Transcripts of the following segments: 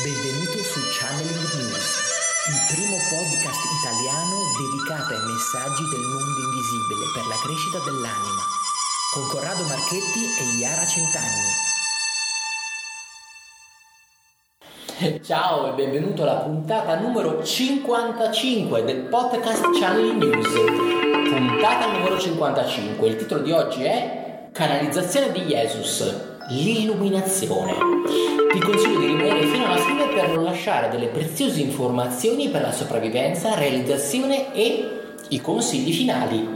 Benvenuto su Channeling News, il primo podcast italiano dedicato ai messaggi del mondo invisibile per la crescita dell'anima, con Corrado Marchetti e Iara Centanni. Ciao e benvenuto alla puntata numero 55 del podcast Channeling News. Puntata numero 55. Il titolo di oggi è Canalizzazione di Jesus l'illuminazione. Ti consiglio di rimanere fino alla fine per non lasciare delle preziose informazioni per la sopravvivenza, realizzazione e i consigli finali.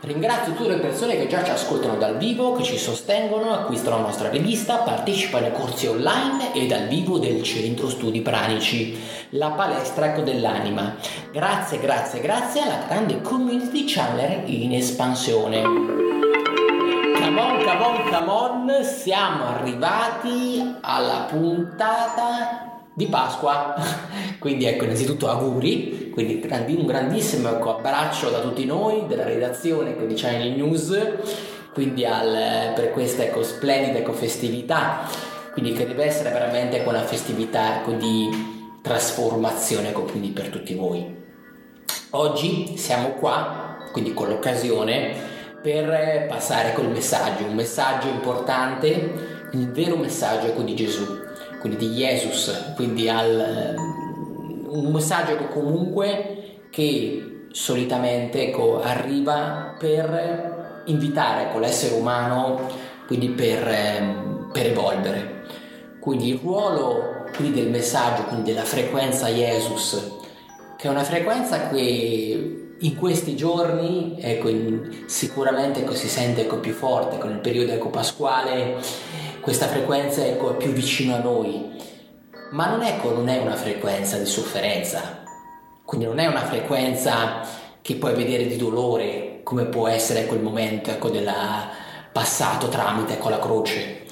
Ringrazio tutte le persone che già ci ascoltano dal vivo, che ci sostengono, acquistano la nostra rivista, partecipano ai corsi online e dal vivo del Centro Studi Pranici, la palestra ecco dell'anima. Grazie, grazie, grazie alla grande community channel in espansione. Come on, come siamo arrivati alla puntata di Pasqua. Quindi ecco, innanzitutto auguri, quindi un grandissimo ecco, abbraccio da tutti noi, della redazione ecco, di Channel News, quindi al, per questa ecco, splendida ecco, festività, quindi che deve essere veramente ecco, una festività ecco, di trasformazione ecco, quindi per tutti voi. Oggi siamo qua, quindi con l'occasione per passare quel messaggio, un messaggio importante, il vero messaggio ecco, di Gesù, quindi di Jesus, quindi al, un messaggio ecco, comunque che solitamente ecco, arriva per invitare ecco, l'essere umano quindi per, per evolvere. Quindi il ruolo quindi, del messaggio, quindi della frequenza Jesus, che è una frequenza che in questi giorni ecco, in, sicuramente ecco, si sente ecco, più forte con il periodo ecco, pasquale questa frequenza ecco, è più vicino a noi. Ma non, ecco, non è una frequenza di sofferenza. Quindi non è una frequenza che puoi vedere di dolore come può essere quel momento ecco, del passato tramite ecco, la croce.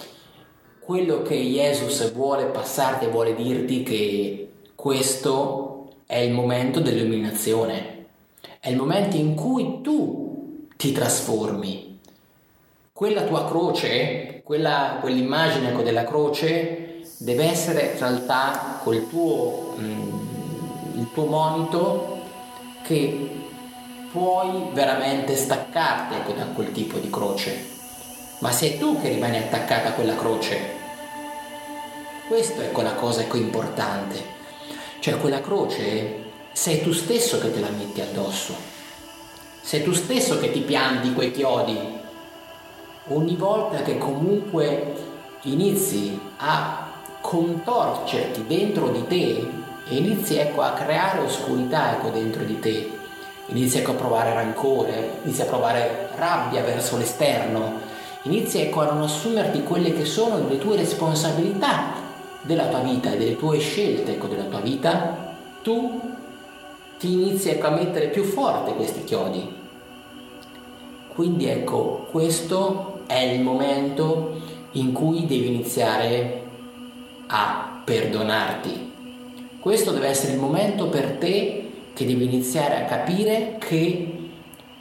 Quello che Jesus vuole passarti vuole dirti che questo è il momento dell'illuminazione è il momento in cui tu ti trasformi. Quella tua croce, quella, quell'immagine ecco, della croce deve essere in realtà col tuo, mm, il tuo monito che puoi veramente staccarti ecco, da quel tipo di croce. Ma sei tu che rimani attaccata a quella croce. Questa è quella cosa ecco, importante. Cioè quella croce sei tu stesso che te la metti addosso, sei tu stesso che ti pianti quei chiodi. Ogni volta che comunque inizi a contorcerti dentro di te e inizi ecco, a creare oscurità ecco, dentro di te, inizi ecco, a provare rancore, inizi a provare rabbia verso l'esterno, inizi ecco, a non assumerti quelle che sono le tue responsabilità della tua vita e delle tue scelte ecco, della tua vita, tu ti inizi ecco, a mettere più forte questi chiodi. Quindi ecco, questo è il momento in cui devi iniziare a perdonarti. Questo deve essere il momento per te che devi iniziare a capire che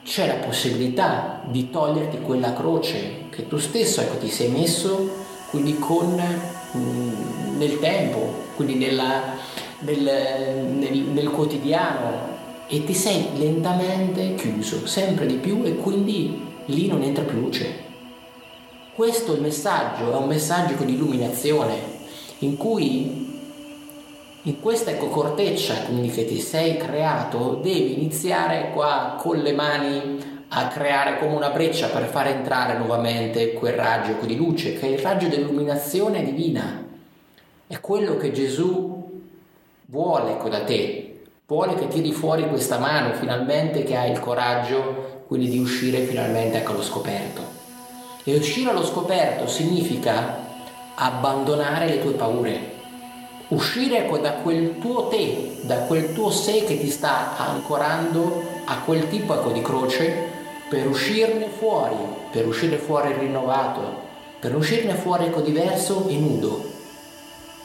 c'è la possibilità di toglierti quella croce che tu stesso ecco, ti sei messo, quindi con, mm, nel tempo, quindi nella, nel, nel, nel quotidiano e ti sei lentamente chiuso sempre di più e quindi lì non entra più luce. Questo è il messaggio, è un messaggio di illuminazione in cui in questa corteccia quindi che ti sei creato devi iniziare qua con le mani a creare come una breccia per far entrare nuovamente quel raggio di luce che è il raggio dell'illuminazione divina è quello che Gesù vuole ecco da te, vuole che tiri fuori questa mano finalmente che hai il coraggio quindi di uscire finalmente ecco allo scoperto. E uscire allo scoperto significa abbandonare le tue paure, uscire ecco da quel tuo te, da quel tuo sé che ti sta ancorando a quel tipo ecco di croce per uscirne fuori, per uscire fuori rinnovato, per uscirne fuori ecco diverso e nudo.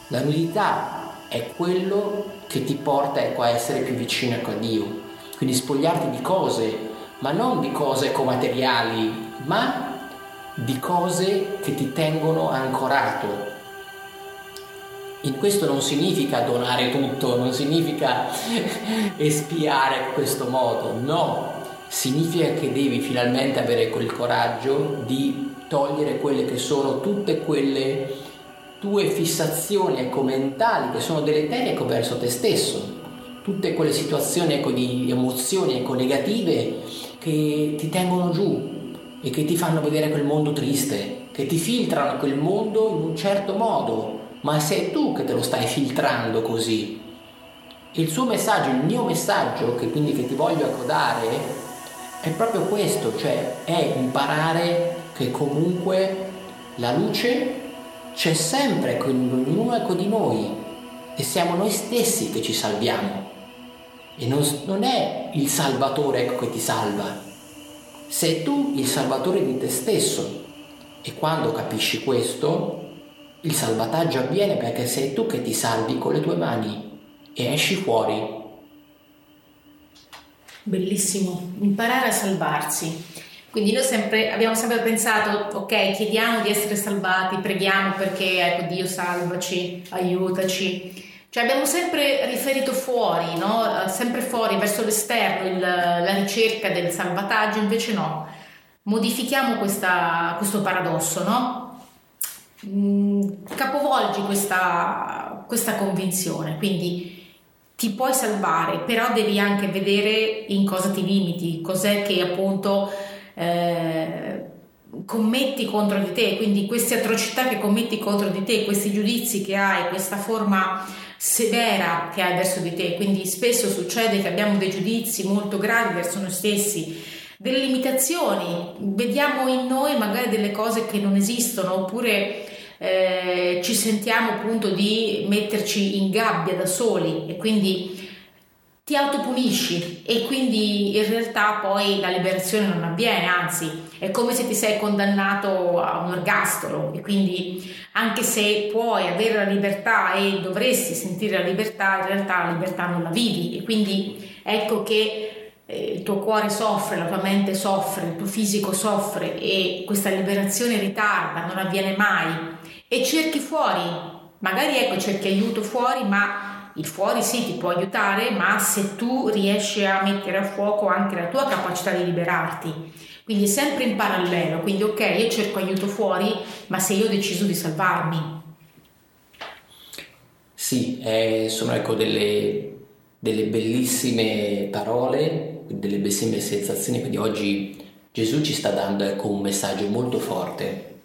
La nudità è quello che ti porta ecco, a essere più vicino ecco, a Dio. Quindi spogliarti di cose, ma non di cose comateriali, ma di cose che ti tengono ancorato. In questo non significa donare tutto, non significa espiare in questo modo, no, significa che devi finalmente avere quel coraggio di togliere quelle che sono tutte quelle tue fissazioni ecco, mentali che sono deleterie ecco, verso te stesso, tutte quelle situazioni ecco, di emozioni ecco, negative che ti tengono giù e che ti fanno vedere quel mondo triste, che ti filtrano quel mondo in un certo modo, ma sei tu che te lo stai filtrando così. Il suo messaggio, il mio messaggio, che quindi che ti voglio accodare, è proprio questo, cioè è imparare che comunque la luce c'è sempre con ognuno di noi e siamo noi stessi che ci salviamo. E non, non è il Salvatore ecco, che ti salva, sei tu il Salvatore di te stesso. E quando capisci questo, il salvataggio avviene perché sei tu che ti salvi con le tue mani e esci fuori. Bellissimo, imparare a salvarsi. Quindi noi sempre, abbiamo sempre pensato, ok, chiediamo di essere salvati, preghiamo perché, ecco, Dio salvaci, aiutaci. Cioè abbiamo sempre riferito fuori, no? sempre fuori, verso l'esterno, il, la ricerca del salvataggio, invece no. Modifichiamo questa, questo paradosso, no? Mm, capovolgi questa, questa convinzione, quindi ti puoi salvare, però devi anche vedere in cosa ti limiti, cos'è che appunto eh, commetti contro di te, quindi queste atrocità che commetti contro di te, questi giudizi che hai, questa forma severa che hai verso di te, quindi spesso succede che abbiamo dei giudizi molto gravi verso noi stessi, delle limitazioni, vediamo in noi magari delle cose che non esistono oppure eh, ci sentiamo appunto di metterci in gabbia da soli. E quindi ti autopunisci e quindi in realtà poi la liberazione non avviene, anzi è come se ti sei condannato a un ergastolo e quindi anche se puoi avere la libertà e dovresti sentire la libertà, in realtà la libertà non la vivi e quindi ecco che eh, il tuo cuore soffre, la tua mente soffre, il tuo fisico soffre e questa liberazione ritarda, non avviene mai e cerchi fuori, magari ecco cerchi aiuto fuori ma il fuori sì ti può aiutare, ma se tu riesci a mettere a fuoco anche la tua capacità di liberarti, quindi sempre in parallelo, quindi ok, io cerco aiuto fuori, ma se io ho deciso di salvarmi. Sì, eh, sono ecco delle, delle bellissime parole, delle bellissime sensazioni, quindi oggi Gesù ci sta dando ecco, un messaggio molto forte,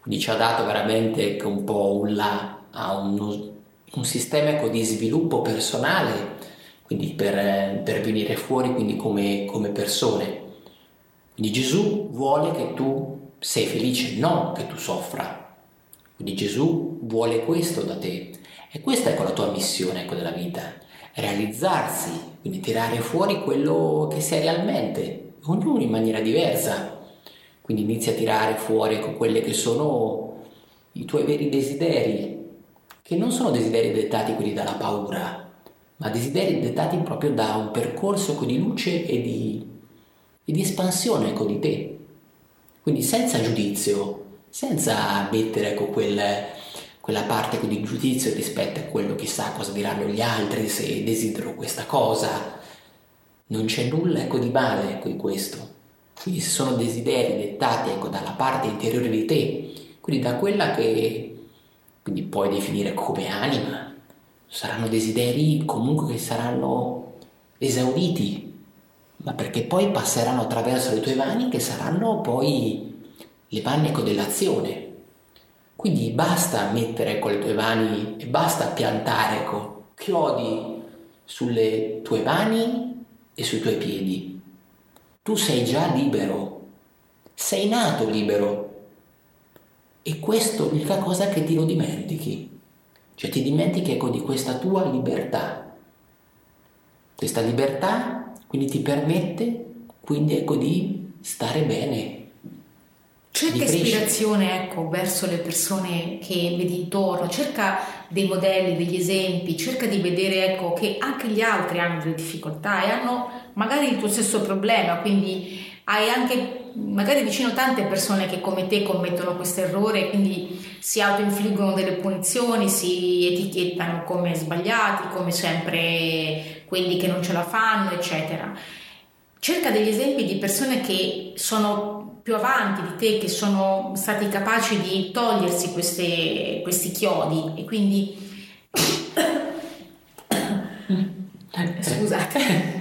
quindi ci ha dato veramente un po' un là a uno, un sistema ecco, di sviluppo personale, quindi per, per venire fuori come, come persone. Quindi Gesù vuole che tu sei felice, non che tu soffra. Quindi Gesù vuole questo da te. E questa ecco la tua missione ecco, della vita, realizzarsi, quindi tirare fuori quello che sei realmente, ognuno in maniera diversa. Quindi inizia a tirare fuori ecco, quelli che sono i tuoi veri desideri, che non sono desideri dettati quelli dalla paura, ma desideri dettati proprio da un percorso di luce e di, e di espansione ecco, di te. Quindi senza giudizio, senza mettere ecco, quel, quella parte ecco, di giudizio rispetto a quello chissà cosa diranno gli altri se desidero questa cosa. Non c'è nulla ecco, di male ecco, in questo. Quindi sono desideri dettati ecco, dalla parte interiore di te, quindi da quella che quindi puoi definire come anima, saranno desideri comunque che saranno esauriti, ma perché poi passeranno attraverso le tue mani che saranno poi le mani ecco, dell'azione. Quindi basta mettere con le tue mani e basta piantare ecco, chiodi sulle tue mani e sui tuoi piedi. Tu sei già libero, sei nato libero e questo è l'unica cosa che ti lo dimentichi. Cioè ti dimentichi ecco di questa tua libertà. Questa libertà quindi ti permette quindi ecco di stare bene. Cerca ispirazione ecco, verso le persone che vedi intorno, cerca dei modelli, degli esempi, cerca di vedere ecco, che anche gli altri hanno delle difficoltà e hanno magari il tuo stesso problema, quindi hai anche magari vicino tante persone che come te commettono questo errore, quindi si autoinfliggono delle punizioni, si etichettano come sbagliati, come sempre quelli che non ce la fanno, eccetera. Cerca degli esempi di persone che sono più avanti di te, che sono stati capaci di togliersi queste, questi chiodi e quindi... Scusate.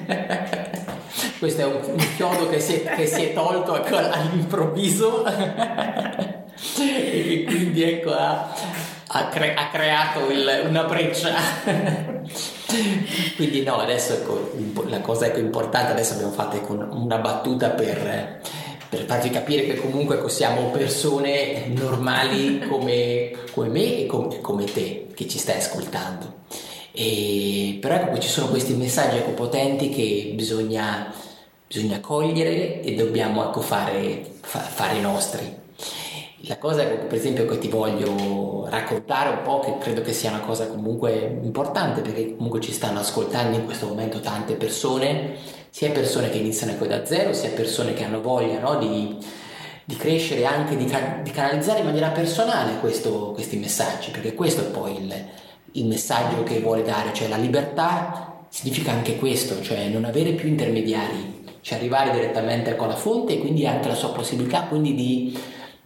Questo è un, un chiodo che si, è, che si, è, tolto all'improvviso e che quindi ecco, ha, ha, cre- ha creato il, una breccia. quindi no, adesso ecco, la cosa ecco, importante, adesso abbiamo fatto ecco, una battuta per per farti capire che comunque ecco, siamo persone normali come, come me e come, come, te che ci stai ascoltando. E, però ecco, ci sono questi messaggi ecco, potenti che bisogna bisogna cogliere e dobbiamo ecco, fare, fa, fare nostri. La cosa per esempio che ti voglio raccontare un po', che credo che sia una cosa comunque importante perché comunque ci stanno ascoltando in questo momento tante persone, sia persone che iniziano ecco, da zero, sia persone che hanno voglia no, di, di, crescere anche di, di, canalizzare in maniera personale questo, questi messaggi, perché questo è poi il, il messaggio che vuole dare, cioè la libertà significa anche questo, cioè non avere più intermediari, cioè arrivare direttamente con la fonte e quindi anche la sua possibilità quindi di,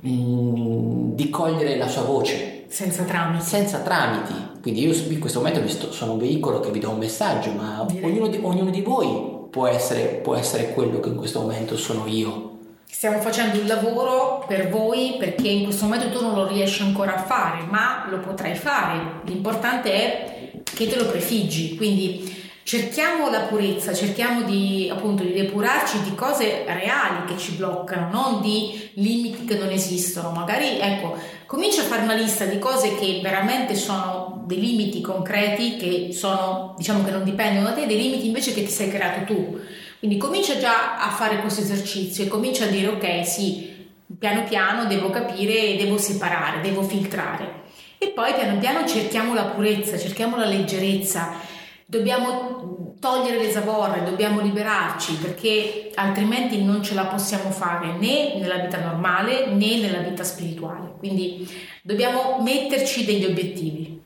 mm, di cogliere la sua voce. Senza tramiti. Senza tramiti. Quindi io in questo momento sto, sono un veicolo che vi do un messaggio, ma ognuno di, ognuno di, voi può essere, può essere quello che in questo momento sono io. Stiamo facendo un lavoro per voi perché in questo momento tu non lo riesci ancora a fare, ma lo potrai fare. L'importante è che te lo prefiggi. Quindi cerchiamo la purezza, cerchiamo di appunto di depurarci di cose reali che ci bloccano, non di limiti che non esistono. Magari ecco, comincia a fare una lista di cose che veramente sono dei limiti concreti che sono, diciamo che non dipendono da te, dei limiti invece che ti sei creato tu. Quindi comincia già a fare questo esercizio e comincia a dire ok, sì, piano piano devo capire, devo separare, devo filtrare. E poi piano piano cerchiamo la purezza, cerchiamo la leggerezza Dobbiamo togliere le zavorre, dobbiamo liberarci perché altrimenti non ce la possiamo fare né nella vita normale né nella vita spirituale. Quindi dobbiamo metterci degli obiettivi.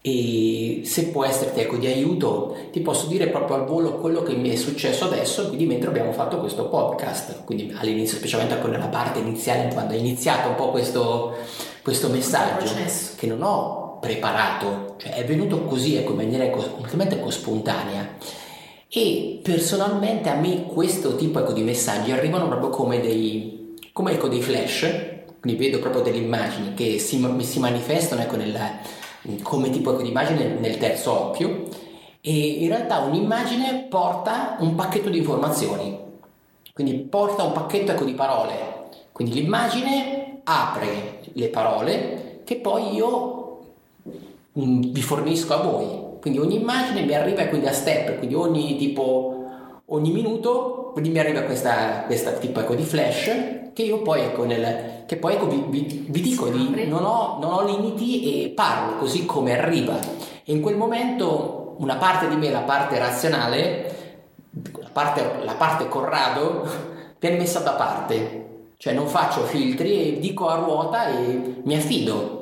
E se può esserti ecco, di aiuto, ti posso dire proprio al volo quello che mi è successo adesso, quindi mentre abbiamo fatto questo podcast, quindi all'inizio, specialmente nella parte iniziale, quando è iniziato un po' questo, questo messaggio, che non ho preparato, cioè è venuto così, ecco, in maniera completamente ecco, spontanea. E personalmente a me questo tipo ecco, di messaggi arrivano proprio come dei, come, ecco, dei flash, quindi vedo proprio delle immagini che si, si manifestano ecco, nel, come tipo ecco, di immagine nel terzo occhio. E in realtà un'immagine porta un pacchetto di informazioni, quindi porta un pacchetto ecco, di parole, quindi l'immagine apre le parole che poi io vi fornisco a voi. Quindi ogni immagine mi arriva quindi a step, quindi ogni tipo ogni minuto quindi mi arriva questa, questa tipo ecco, di flash che io poi ecco, nel, che poi ecco, vi, vi, vi dico di, non, ho, non ho limiti e parlo così come arriva. E in quel momento una parte di me, la parte razionale la parte, la parte Corrado viene messa da parte. Cioè non faccio filtri e dico a ruota e mi affido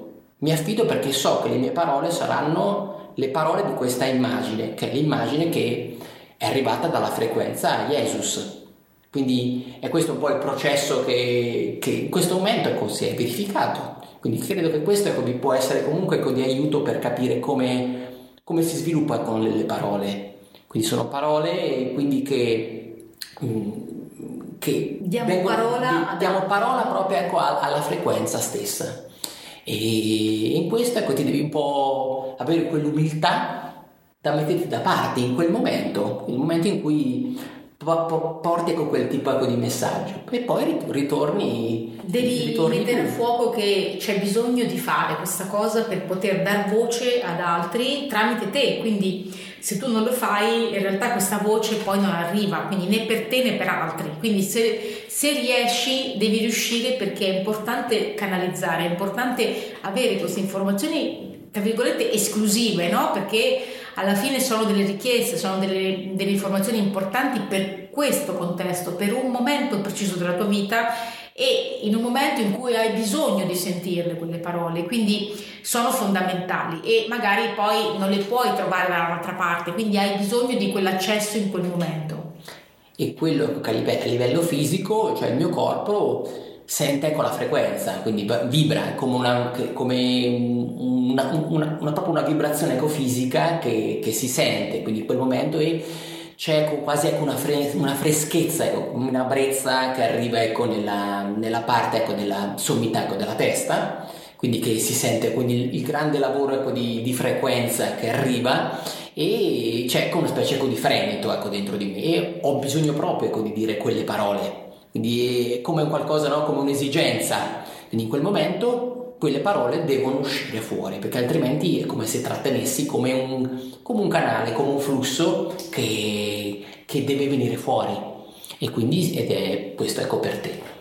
mi affido perché so che le mie parole saranno le parole di questa immagine, che è l'immagine che è arrivata dalla frequenza Jesus. Quindi è questo un po' il processo che, che in questo momento ecco, si è verificato. Quindi credo che questo ecco, vi può essere comunque ecco, di aiuto per capire come, come si sviluppano le, le, parole. Quindi sono parole quindi che, mm, che diamo, vengono, parola, di, diamo parola proprio ecco, alla frequenza stessa. E in questo ecco, ti devi un po' avere quell'umiltà da metterti da parte in quel momento, il momento in cui porti con quel tipo ecco, di messaggio. E poi ritorni devi ritorni mettere a fuoco che c'è bisogno di fare questa cosa per poter dar voce ad altri tramite te. Quindi se tu non lo fai in realtà questa voce poi non arriva quindi né per te né per altri. Quindi se, se riesci devi riuscire perché è importante canalizzare è importante avere queste informazioni tra virgolette esclusive no? perché alla fine sono delle richieste, sono delle, delle informazioni importanti per questo contesto, per un momento preciso della tua vita e in un momento in cui hai bisogno di sentirle quelle parole, quindi sono fondamentali e magari poi non le puoi trovare da un'altra parte, quindi hai bisogno di quell'accesso in quel momento. E quello che a livello fisico, cioè il mio corpo sente con la frequenza, quindi vibra come una, come una, una, una proprio una vibrazione ecofisica che, che si sente, quindi in quel momento è c'è quasi ecco, una, fre- una, freschezza, ecco, una brezza che arriva ecco, nella, nella, parte ecco, della sommità ecco, della testa, quindi che si sente quindi il, il grande lavoro ecco, di, di, frequenza che arriva e c'è una specie ecco, di fremito ecco, dentro di me e ho bisogno proprio ecco, di dire quelle parole, quindi è come qualcosa, no? come un'esigenza, quindi in quel momento quelle parole devono uscire fuori perché altrimenti è come se trattenessi come un, come un canale, come un flusso che, che, deve venire fuori e quindi ed è, questo ecco per te.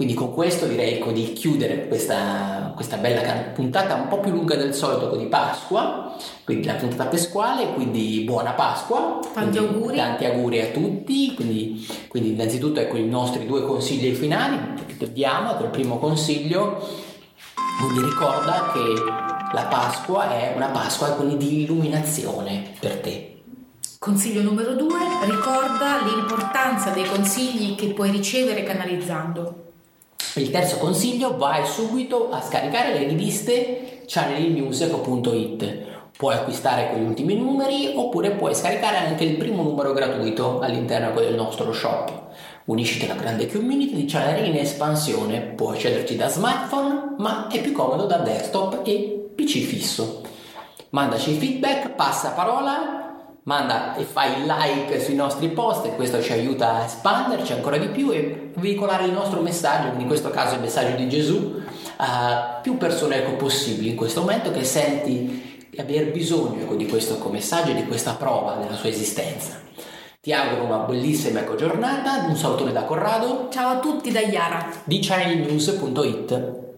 Quindi con questo direi ecco, di chiudere questa, questa, bella puntata un po' più lunga del solito di Pasqua, quindi la puntata pasquale, quindi buona Pasqua. Tanti auguri. Tanti auguri a tutti, quindi, quindi innanzitutto ecco i nostri due consigli finali, che diamo, ecco, il primo consiglio quindi ricorda che la Pasqua è una Pasqua quindi di illuminazione per te. Consiglio numero due, ricorda l'importanza dei consigli che puoi ricevere canalizzando. Il terzo consiglio, vai subito a scaricare le riviste channelnews.it. Puoi acquistare quegli ultimi numeri oppure puoi scaricare anche il primo numero gratuito all'interno del nostro shop. Unisciti alla grande community di channel in espansione, puoi accederci da smartphone, ma è più comodo da desktop e PC fisso. Mandaci feedback, passa parola, manda e fai like sui nostri post e questo ci aiuta a espanderci ancora di più e veicolare il nostro messaggio, in questo caso il messaggio di Gesù, a più persone ecco possibili in questo momento che senti di aver bisogno ecco, di questo messaggio, di questa prova della sua esistenza. Ti auguro una bellissima giornata, un salutone da Corrado. Ciao a tutti da Iara di channelnews.it.